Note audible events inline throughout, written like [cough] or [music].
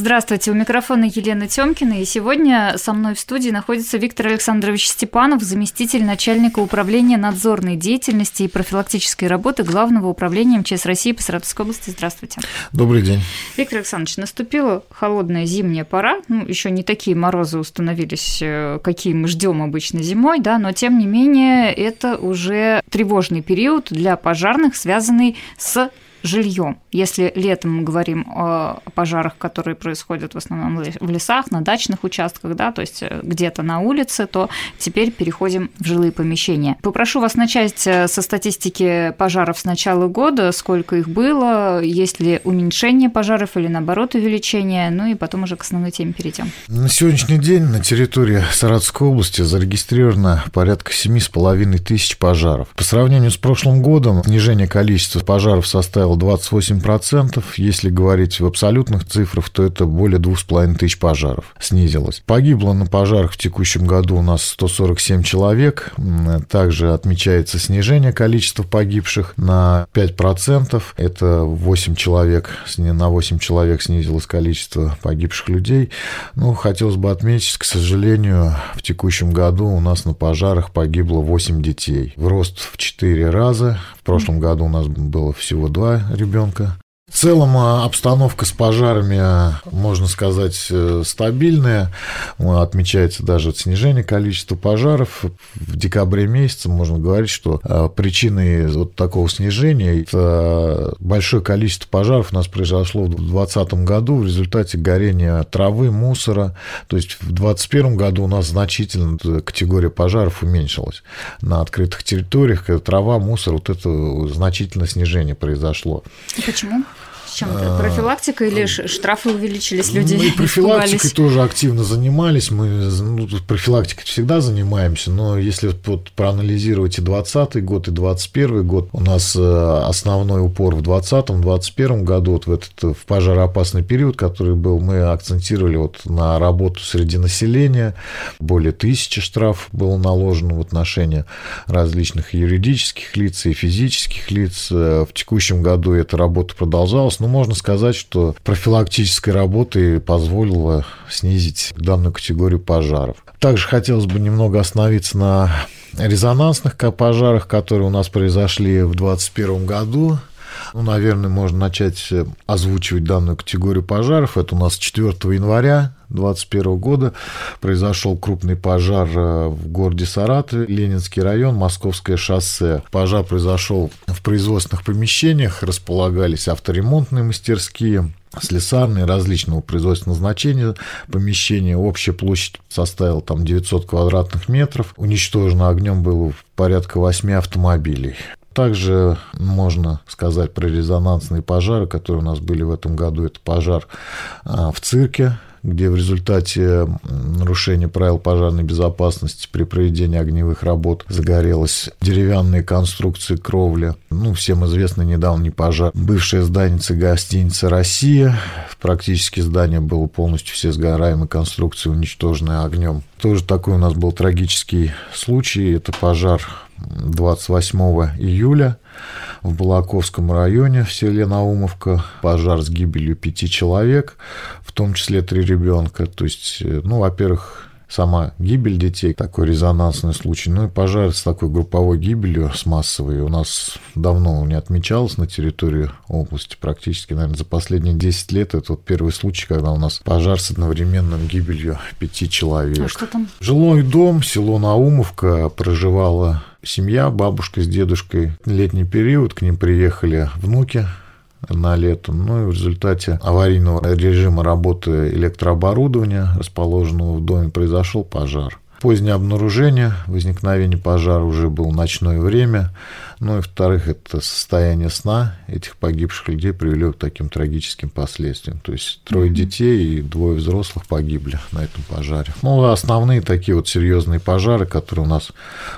Здравствуйте, у микрофона Елена Тёмкина, и сегодня со мной в студии находится Виктор Александрович Степанов, заместитель начальника управления надзорной деятельности и профилактической работы Главного управления МЧС России по Саратовской области. Здравствуйте. Добрый день. Виктор Александрович, наступила холодная зимняя пора, ну, еще не такие морозы установились, э, какие мы ждем обычно зимой, да, но тем не менее это уже тревожный период для пожарных, связанный с жильем. Если летом мы говорим о пожарах, которые происходят в основном в лесах, на дачных участках, да, то есть э, где-то на улице, то теперь переходим в жилые помещения. Попрошу вас начать э, со статистики пожаров с начала года, сколько их было, есть ли уменьшение пожаров или наоборот увеличение, ну и потом уже к основной теме перейдем. На сегодняшний день на территории Саратовской области зарегистрировано порядка 7,5 тысяч пожаров. По сравнению с прошлым годом снижение количества пожаров составило 28 8%. Если говорить в абсолютных цифрах, то это более 2,5 тысяч пожаров снизилось. Погибло на пожарах в текущем году у нас 147 человек. Также отмечается снижение количества погибших на 5%. Это 8 человек, на 8 человек снизилось количество погибших людей. Ну, хотелось бы отметить, к сожалению, в текущем году у нас на пожарах погибло 8 детей. В рост в 4 раза. В прошлом году у нас было всего 2 ребенка в целом а, обстановка с пожарами, а, можно сказать, э, стабильная. Отмечается даже снижение количества пожаров. В декабре месяце можно говорить, что а, причиной вот такого снижения это большое количество пожаров у нас произошло в 2020 году в результате горения травы, мусора. То есть в 2021 году у нас значительно категория пожаров уменьшилась. На открытых территориях трава, мусор, вот это значительное снижение произошло. Почему? Чем это? Профилактика или штрафы увеличились, люди Мы [laughs] профилактикой тоже активно занимались. Мы ну, профилактикой всегда занимаемся, но если вот проанализировать и 2020 год, и 2021 год, у нас э, основной упор в 2020-2021 году, вот в этот в пожароопасный период, который был, мы акцентировали вот на работу среди населения. Более тысячи штрафов было наложено в отношении различных юридических лиц и физических лиц. Э, в текущем году эта работа продолжалась ну, можно сказать, что профилактическая работа позволила снизить данную категорию пожаров. Также хотелось бы немного остановиться на резонансных пожарах, которые у нас произошли в 2021 году. Ну, наверное, можно начать э, озвучивать данную категорию пожаров. Это у нас 4 января 2021 года произошел крупный пожар э, в городе Саратове, Ленинский район, Московское шоссе. Пожар произошел в производственных помещениях, располагались авторемонтные мастерские, слесарные различного производственного значения помещения. Общая площадь составила там 900 квадратных метров. Уничтожено огнем было порядка 8 автомобилей. Также можно сказать про резонансные пожары, которые у нас были в этом году. Это пожар а, в цирке, где в результате нарушения правил пожарной безопасности при проведении огневых работ загорелась деревянные конструкции кровли. Ну, всем известно недавний пожар. Бывшее здание гостиницы «Россия». Практически здание было полностью все сгораемые конструкции уничтожены огнем. Тоже такой у нас был трагический случай. Это пожар 28 июля в Балаковском районе в селе Наумовка. Пожар с гибелью пяти человек, в том числе три ребенка. То есть, э, ну, во-первых, сама гибель детей, такой резонансный случай. Ну и пожар с такой групповой гибелью, с массовой, у нас давно не отмечалось на территории области, практически, наверное, за последние 10 лет. Это вот первый случай, когда у нас пожар с одновременным гибелью пяти человек. А что там? Жилой дом, село Наумовка, проживала семья, бабушка с дедушкой. Летний период, к ним приехали внуки на лето. Ну и в результате аварийного режима работы электрооборудования, расположенного в доме, произошел пожар. Позднее обнаружение, возникновение пожара уже было ночное время. Ну и, во-вторых, это состояние сна этих погибших людей привело к таким трагическим последствиям. То есть трое mm-hmm. детей и двое взрослых погибли на этом пожаре. Ну, основные такие вот серьезные пожары, которые у нас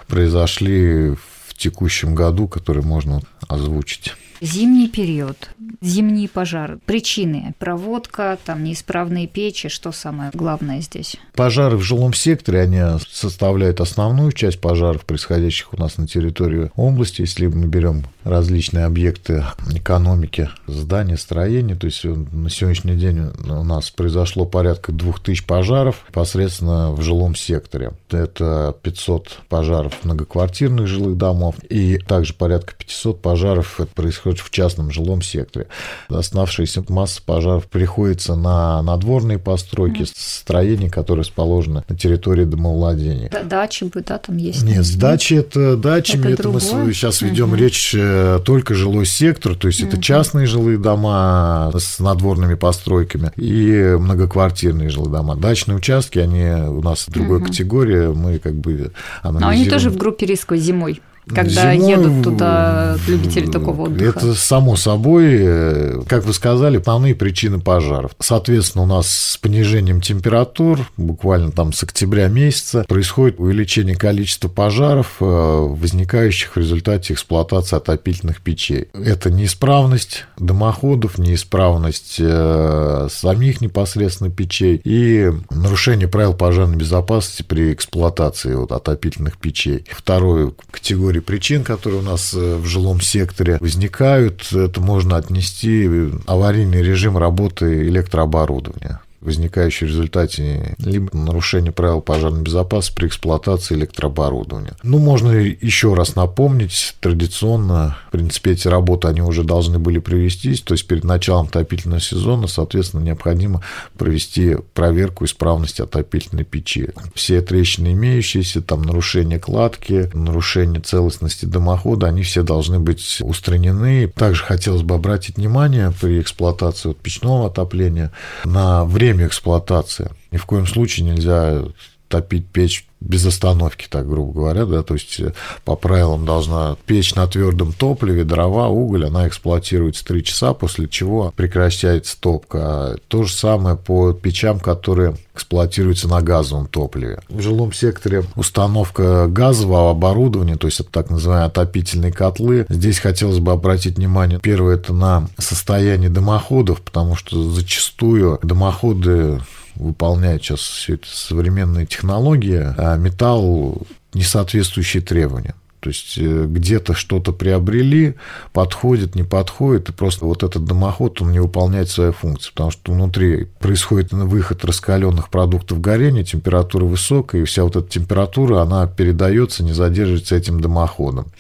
произошли в текущем году, которые можно озвучить. Зимний период, зимние пожары, причины, проводка, там неисправные печи, что самое главное здесь? Пожары в жилом секторе, они составляют основную часть пожаров, происходящих у нас на территории области. Если мы берем различные объекты экономики, здания, строения, то есть на сегодняшний день у нас произошло порядка 2000 пожаров непосредственно в жилом секторе. Это 500 пожаров многоквартирных жилых домов и также порядка 500 пожаров происходит в частном жилом секторе. Оставшаяся масса пожаров приходится на надворные постройки, mm. строения, которые расположены на территории домовладения. Дачи бы, да, там есть? Нет, с дачи это дачами, это, это мы сейчас ведем mm-hmm. речь э, только жилой сектор, то есть mm-hmm. это частные жилые дома с надворными постройками и многоквартирные жилые дома. Дачные участки, они у нас другой mm-hmm. категории, мы как бы анализируем. Но они тоже в группе риска зимой когда Зимой едут туда любители такого отдыха? Это само собой, э, как вы сказали, основные причины пожаров. Соответственно, у нас с понижением температур, буквально там с октября месяца, происходит увеличение количества пожаров, э, возникающих в результате эксплуатации отопительных печей. Это неисправность дымоходов, неисправность э, самих непосредственно печей и нарушение правил пожарной безопасности при эксплуатации вот, отопительных печей. Вторую категорию категории причин, которые у нас э, в жилом секторе возникают. Это можно отнести аварийный режим работы электрооборудования возникающие в результате либо нарушения правил пожарной безопасности при эксплуатации электрооборудования. Ну, можно еще раз напомнить, традиционно, в принципе, эти работы, они уже должны были привестись, то есть перед началом отопительного сезона, соответственно, необходимо провести проверку исправности отопительной печи. Все трещины имеющиеся, там нарушение кладки, нарушение целостности дымохода, они все должны быть устранены. Также хотелось бы обратить внимание при эксплуатации печного отопления на время время эксплуатации. Ни в коем случае нельзя топить печь без остановки, так грубо говоря, да, то есть э, по правилам должна печь на твердом топливе, дрова, уголь, она эксплуатируется 3 часа, после чего прекращается топка. То же самое по печам, которые эксплуатируются на газовом топливе. В жилом секторе установка газового оборудования, то есть это так называемые отопительные котлы. Здесь хотелось бы обратить внимание, первое, это на состояние дымоходов, потому что зачастую дымоходы выполняют сейчас все это современные технологии, а металл не соответствующий требованиям. То есть э, где-то что-то приобрели, подходит, не подходит, и просто вот этот дымоход, он не выполняет свою функцию, потому что внутри происходит выход раскаленных продуктов горения, температура высокая, и вся вот эта температура, она передается, не задерживается этим дымоходом.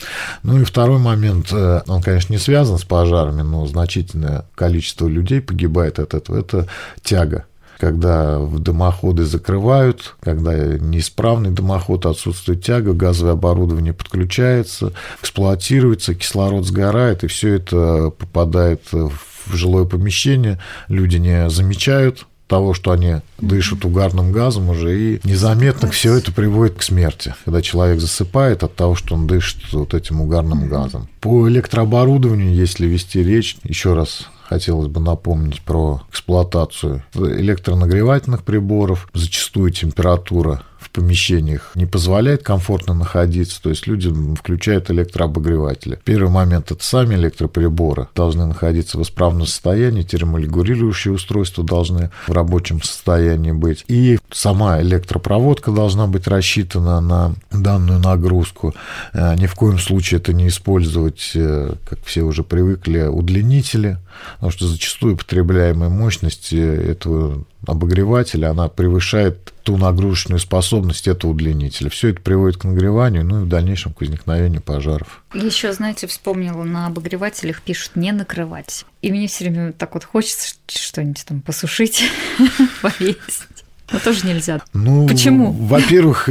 Ну и второй момент, э, он, конечно, не связан с пожарами, но значительное количество людей погибает от этого, это тяга когда дымоходы закрывают, когда неисправный дымоход, отсутствует тяга, газовое оборудование подключается, эксплуатируется, кислород сгорает, и все это попадает в жилое помещение, люди не замечают того, что они дышат угарным газом уже, и незаметно все это приводит к смерти, когда человек засыпает от того, что он дышит вот этим угарным газом. По электрооборудованию, если вести речь, еще раз хотелось бы напомнить про эксплуатацию электронагревательных приборов. Зачастую температура помещениях не позволяет комфортно находиться, то есть люди включают электрообогреватели. Первый момент – это сами электроприборы должны находиться в исправном состоянии, терморегулирующие устройства должны в рабочем состоянии быть, и сама электропроводка должна быть рассчитана на данную нагрузку. Э, ни в коем случае это не использовать, э, как все уже привыкли, удлинители, потому что зачастую потребляемая мощность этого обогревателя, она превышает ту нагрузочную способность этого удлинителя. Все это приводит к нагреванию, ну и в дальнейшем к возникновению пожаров. Еще, знаете, вспомнила, на обогревателях пишут не накрывать. И мне все время так вот хочется что-нибудь там посушить, [laughs] повесить. Но тоже нельзя. Ну, Почему? Во-первых,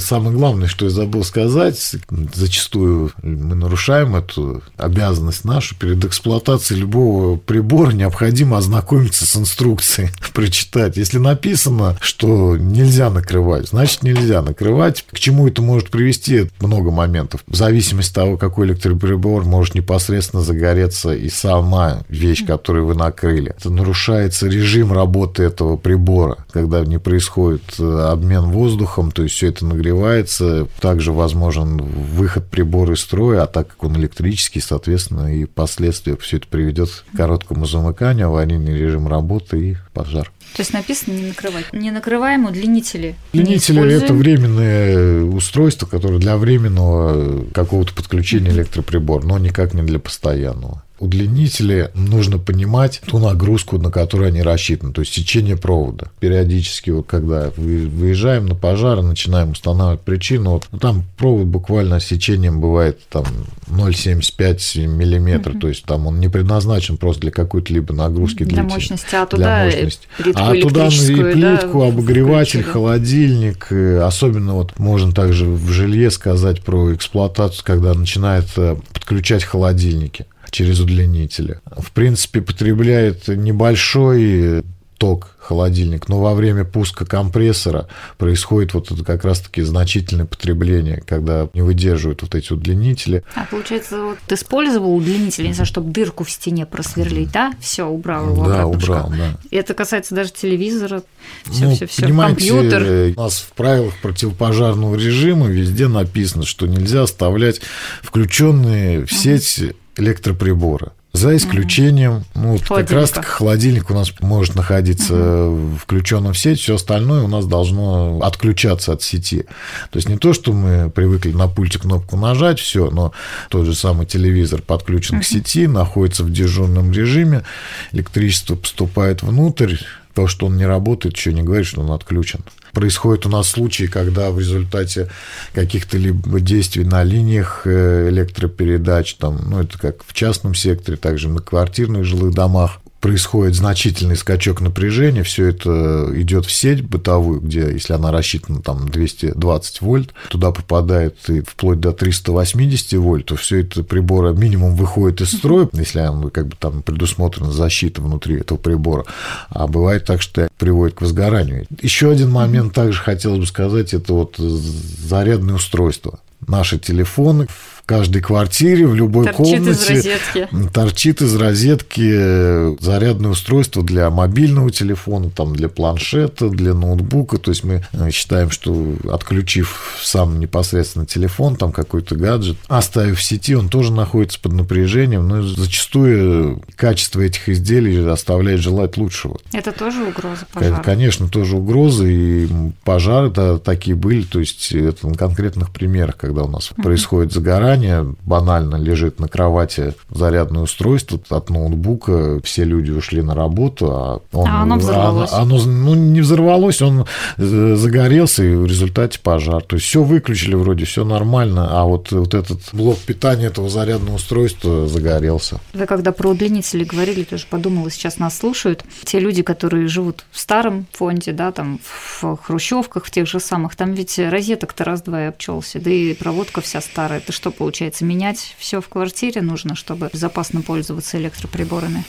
самое главное, что я забыл сказать, зачастую мы нарушаем эту обязанность нашу. Перед эксплуатацией любого прибора необходимо ознакомиться с инструкцией, [laughs] прочитать. Если написано, что нельзя накрывать, значит нельзя накрывать. К чему это может привести? Много моментов. В зависимости от того, какой электроприбор может непосредственно загореться и сама вещь, которую вы накрыли. Это нарушается режим работы этого прибора, когда не происходит э, обмен воздухом, то есть все это нагревается. Также возможен выход прибора из строя, а так как он электрический, соответственно, и последствия все это приведет к короткому замыканию, аварийный режим работы и пожар. То есть написано не накрывать. Не накрываем удлинители. Удлинители – это временное устройство, которое для временного какого-то подключения электроприбора, но никак не для постоянного удлинители нужно понимать ту нагрузку, на которую они рассчитаны, то есть сечение провода. Периодически, вот когда выезжаем на пожар, начинаем устанавливать причину, вот, ну, там провод буквально сечением бывает там 0,75 миллиметра, mm-hmm. то есть там он не предназначен просто для какой-то либо нагрузки для мощности, а туда мощности. а туда и плитку, да, обогреватель, включили. холодильник, особенно вот можно также в жилье сказать про эксплуатацию, когда начинает э, подключать холодильники через удлинители. В принципе, потребляет небольшой ток холодильник, но во время пуска компрессора происходит вот это как раз-таки значительное потребление, когда не выдерживают вот эти удлинители. А получается, вот ты использовал удлинитель, не знаю, чтобы дырку в стене просверлить, да? Все, убрал его Да, убрал, да. И это касается даже телевизора, все, ну, все, все, компьютер. У нас в правилах противопожарного режима везде написано, что нельзя оставлять включенные в сеть электроприбора. За исключением, ну, как раз таки холодильник у нас может находиться угу. включенным в сеть, все остальное у нас должно отключаться от сети. То есть не то, что мы привыкли на пульте кнопку нажать, все, но тот же самый телевизор подключен угу. к сети, находится в дежурном режиме, электричество поступает внутрь, то, что он не работает, еще не говорит, что он отключен. Происходят у нас случаи, когда в результате каких-то либо действий на линиях э, электропередач, там, ну, это как в частном секторе, также на квартирных жилых домах, происходит значительный скачок напряжения, все это идет в сеть бытовую, где, если она рассчитана там 220 вольт, туда попадает и вплоть до 380 вольт, то все это прибора минимум выходит из строя, если он, как бы там предусмотрена защита внутри этого прибора, а бывает так, что приводит к возгоранию. Еще один момент также хотелось бы сказать, это вот зарядное устройство. Наши телефоны каждой квартире, в любой торчит комнате. Из розетки. Торчит из розетки зарядное устройство для мобильного телефона, там, для планшета, для ноутбука. То есть мы э, считаем, что отключив сам непосредственно телефон, там какой-то гаджет, оставив в сети, он тоже находится под напряжением, но зачастую качество этих изделий оставляет желать лучшего. Это тоже угроза пожара? Конечно, тоже угроза, и пожары да, такие были, то есть это на конкретных примерах, когда у нас угу. происходит загорание, экране, банально лежит на кровати зарядное устройство от ноутбука, все люди ушли на работу, а, он, а оно взорвалось. Оно, оно ну, не взорвалось, он э, загорелся, и в результате пожар. То есть все выключили вроде, все нормально, а вот, вот этот блок питания этого зарядного устройства загорелся. Вы когда про удлинители говорили, тоже подумала, сейчас нас слушают. Те люди, которые живут в старом фонде, да, там в хрущевках, в тех же самых, там ведь розеток-то раз-два и обчелся, да и проводка вся старая. Это что, получается, менять все в квартире нужно, чтобы безопасно пользоваться электроприборами?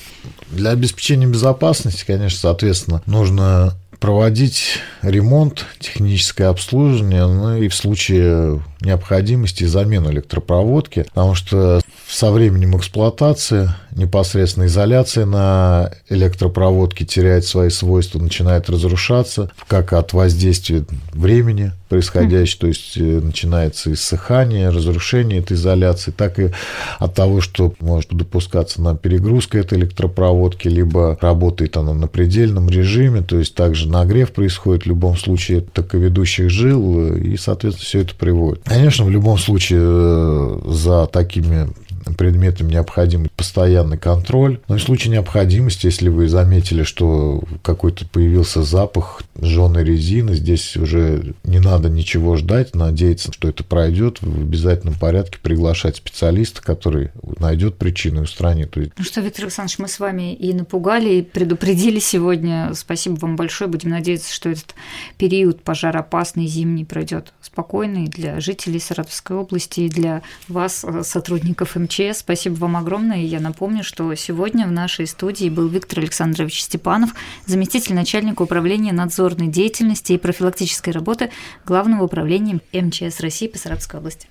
Для обеспечения безопасности, конечно, соответственно, нужно проводить ремонт, техническое обслуживание, ну и в случае необходимости замену электропроводки, потому что со временем эксплуатации непосредственно изоляция на электропроводке теряет свои свойства, начинает разрушаться, как от воздействия времени происходящего, то есть э, начинается иссыхание, разрушение этой изоляции, так и от того, что может допускаться на перегрузка этой электропроводки, либо работает она на предельном режиме, то есть также нагрев происходит в любом случае таковедущих жил, э, и, соответственно, все это приводит. Конечно, в любом случае э, за такими предметам необходим постоянный контроль. Но в случае необходимости, если вы заметили, что какой-то появился запах жженой резины, здесь уже не надо ничего ждать, надеяться, что это пройдет, в обязательном порядке приглашать специалиста, который найдет причину и устранит. Ну что, Виктор Александрович, мы с вами и напугали, и предупредили сегодня. Спасибо вам большое. Будем надеяться, что этот период пожароопасный зимний пройдет спокойный для жителей Саратовской области и для вас, сотрудников МЧС. Спасибо вам огромное. Я напомню, что сегодня в нашей студии был Виктор Александрович Степанов, заместитель начальника управления надзорной деятельности и профилактической работы Главного управления МЧС России по Саратовской области.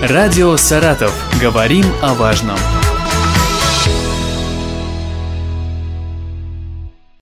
Радио «Саратов». Говорим о важном.